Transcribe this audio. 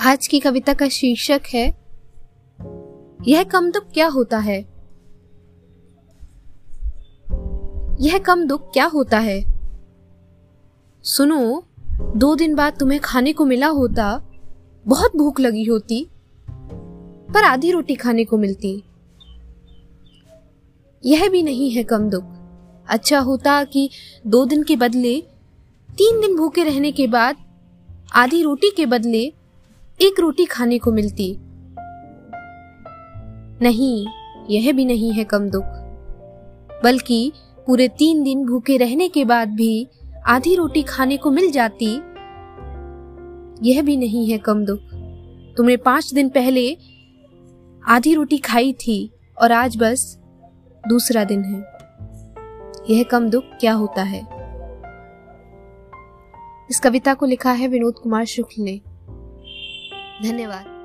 आज की कविता का शीर्षक है, यह कम दुख क्या होता है? यह कम दुख क्या होता है? सुनो, दो दिन बाद तुम्हें खाने को मिला होता, बहुत भूख लगी होती, पर आधी रोटी खाने को मिलती। यह भी नहीं है कम दुख। अच्छा होता कि दो दिन के बदले, तीन दिन भूखे रहने के बाद, आधी रोटी के बदले एक रोटी खाने को मिलती। नहीं, यह भी नहीं है कम दुख। बल्कि पूरे तीन दिन भूखे रहने के बाद भी आधी रोटी खाने को मिल जाती, यह भी नहीं है कम दुख। तुमने पाँच दिन पहले आधी रोटी खाई थी और आज बस दूसरा दिन है। यह कम दुख क्या होता है? इस कविता को लिखा है विनोद कुमार शुक्ल ने। धन्यवाद।